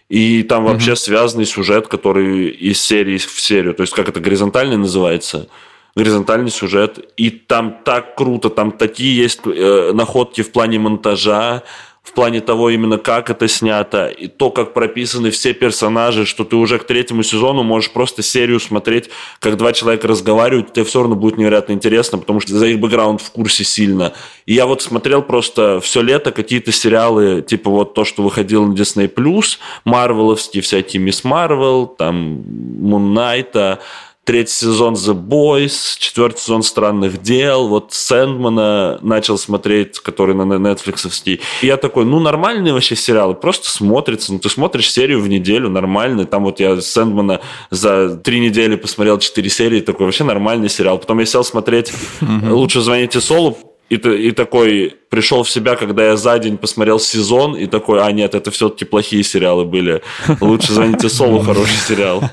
И там mm-hmm. вообще связанный сюжет, который из серии в серию. То есть, как это горизонтальный называется? Горизонтальный сюжет. И там так круто, там такие есть э, находки в плане монтажа, в плане того именно, как это снято, и то, как прописаны все персонажи, что ты уже к третьему сезону можешь просто серию смотреть, как два человека разговаривают, тебе все равно будет невероятно интересно, потому что за их бэкграунд в курсе сильно. И я вот смотрел просто все лето какие-то сериалы, типа вот то, что выходило на Disney+, Марвеловские всякие Мисс Марвел, там Мун Найта, третий сезон The Boys, четвертый сезон Странных дел, вот Сэндмана начал смотреть, который на Netflix. И я такой, ну, нормальные вообще сериалы, просто смотрится. Ну, ты смотришь серию в неделю, нормальный. Там вот я Сэндмана за три недели посмотрел четыре серии, такой вообще нормальный сериал. Потом я сел смотреть «Лучше звоните Солу», и, и такой пришел в себя, когда я за день посмотрел сезон, и такой, а нет, это все-таки плохие сериалы были. Лучше звоните Солу, хороший сериал.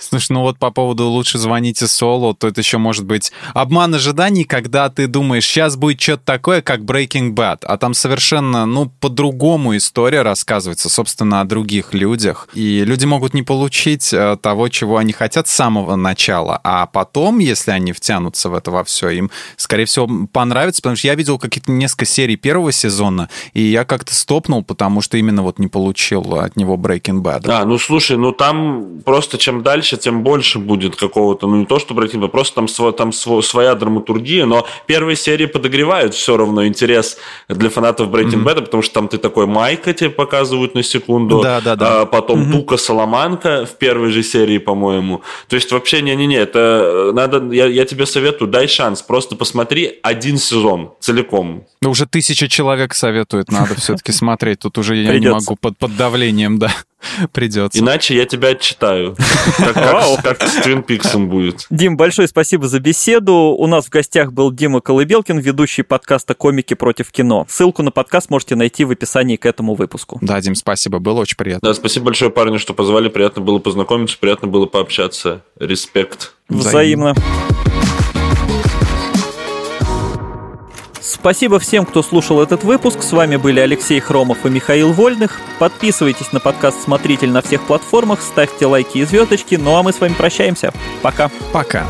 Слушай, ну вот по поводу лучше звоните Солу, то это еще может быть обман ожиданий, когда ты думаешь, сейчас будет что-то такое, как Breaking Bad, а там совершенно, ну, по-другому история рассказывается, собственно, о других людях. И люди могут не получить э, того, чего они хотят с самого начала, а потом, если они втянутся в это во все, им, скорее всего, понравится, потому что я видел какие-то несколько серий первого сезона, и я как-то стопнул, потому что именно вот не получил от него Breaking Bad. Да, ну слушай, ну там просто чем дальше, тем больше будет какого-то, ну не то, что Breaking Bad, просто там, свой, там свой, своя драматургия, но первые серии подогревают все равно интерес для фанатов Breaking mm-hmm. Bad, потому что там ты такой Майка тебе показывают на секунду, да, да, да. А потом mm-hmm. Тука Соломанка в первой же серии, по-моему. То есть вообще не-не-не, это надо, я, я тебе советую, дай шанс, просто посмотри один сезон целиком. Ну, уже тысяча человек советует, надо все-таки смотреть. Тут уже я не могу под, под давлением, да. Придется. Иначе я тебя отчитаю. Как, с Твин Пиксом будет. Дим, большое спасибо за беседу. У нас в гостях был Дима Колыбелкин, ведущий подкаста «Комики против кино». Ссылку на подкаст можете найти в описании к этому выпуску. Да, Дим, спасибо, было очень приятно. Да, спасибо большое, парни, что позвали. Приятно было познакомиться, приятно было пообщаться. Респект. Взаимно. Взаимно. Спасибо всем, кто слушал этот выпуск. С вами были Алексей Хромов и Михаил Вольных. Подписывайтесь на подкаст «Смотритель» на всех платформах, ставьте лайки и звездочки. Ну а мы с вами прощаемся. Пока. Пока.